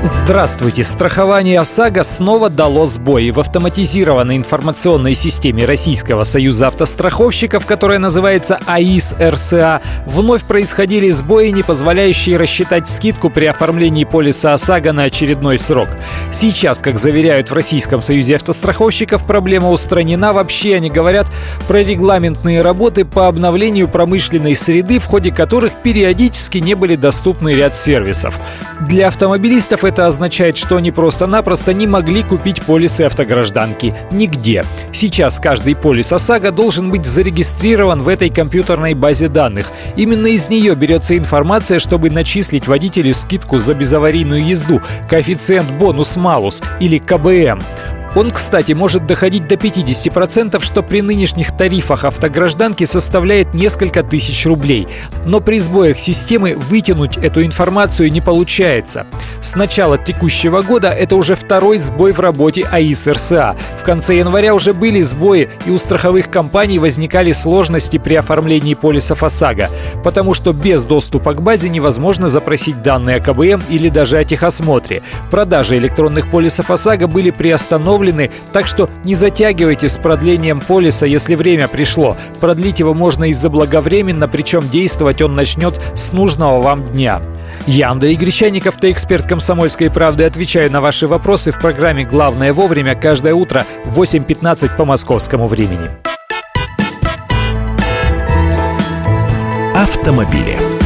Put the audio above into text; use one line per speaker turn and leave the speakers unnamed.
Здравствуйте! Страхование ОСАГО снова дало сбой. В автоматизированной информационной системе Российского союза автостраховщиков, которая называется АИС-РСА, вновь происходили сбои, не позволяющие рассчитать скидку при оформлении полиса ОСАГО на очередной срок. Сейчас, как заверяют в Российском союзе автостраховщиков, проблема устранена. Вообще они говорят про регламентные работы по обновлению промышленной среды, в ходе которых периодически не были доступны ряд сервисов. Для автомобилистов это означает, что они просто-напросто не могли купить полисы автогражданки. Нигде. Сейчас каждый полис ОСАГО должен быть зарегистрирован в этой компьютерной базе данных. Именно из нее берется информация, чтобы начислить водителю скидку за безаварийную езду, коэффициент бонус-малус или КБМ. Он, кстати, может доходить до 50%, что при нынешних тарифах автогражданки составляет несколько тысяч рублей. Но при сбоях системы вытянуть эту информацию не получается. С начала текущего года это уже второй сбой в работе АИС РСА. В конце января уже были сбои, и у страховых компаний возникали сложности при оформлении полисов ОСАГО, потому что без доступа к базе невозможно запросить данные о КБМ или даже о техосмотре. Продажи электронных полисов ОСАГО были приостановлены установлены, так что не затягивайте с продлением полиса, если время пришло. Продлить его можно и заблаговременно, причем действовать он начнет с нужного вам дня. Я, Андрей Гречаников, ты эксперт «Комсомольской правды». Отвечаю на ваши вопросы в программе «Главное вовремя» каждое утро в 8.15 по московскому времени.
Автомобили.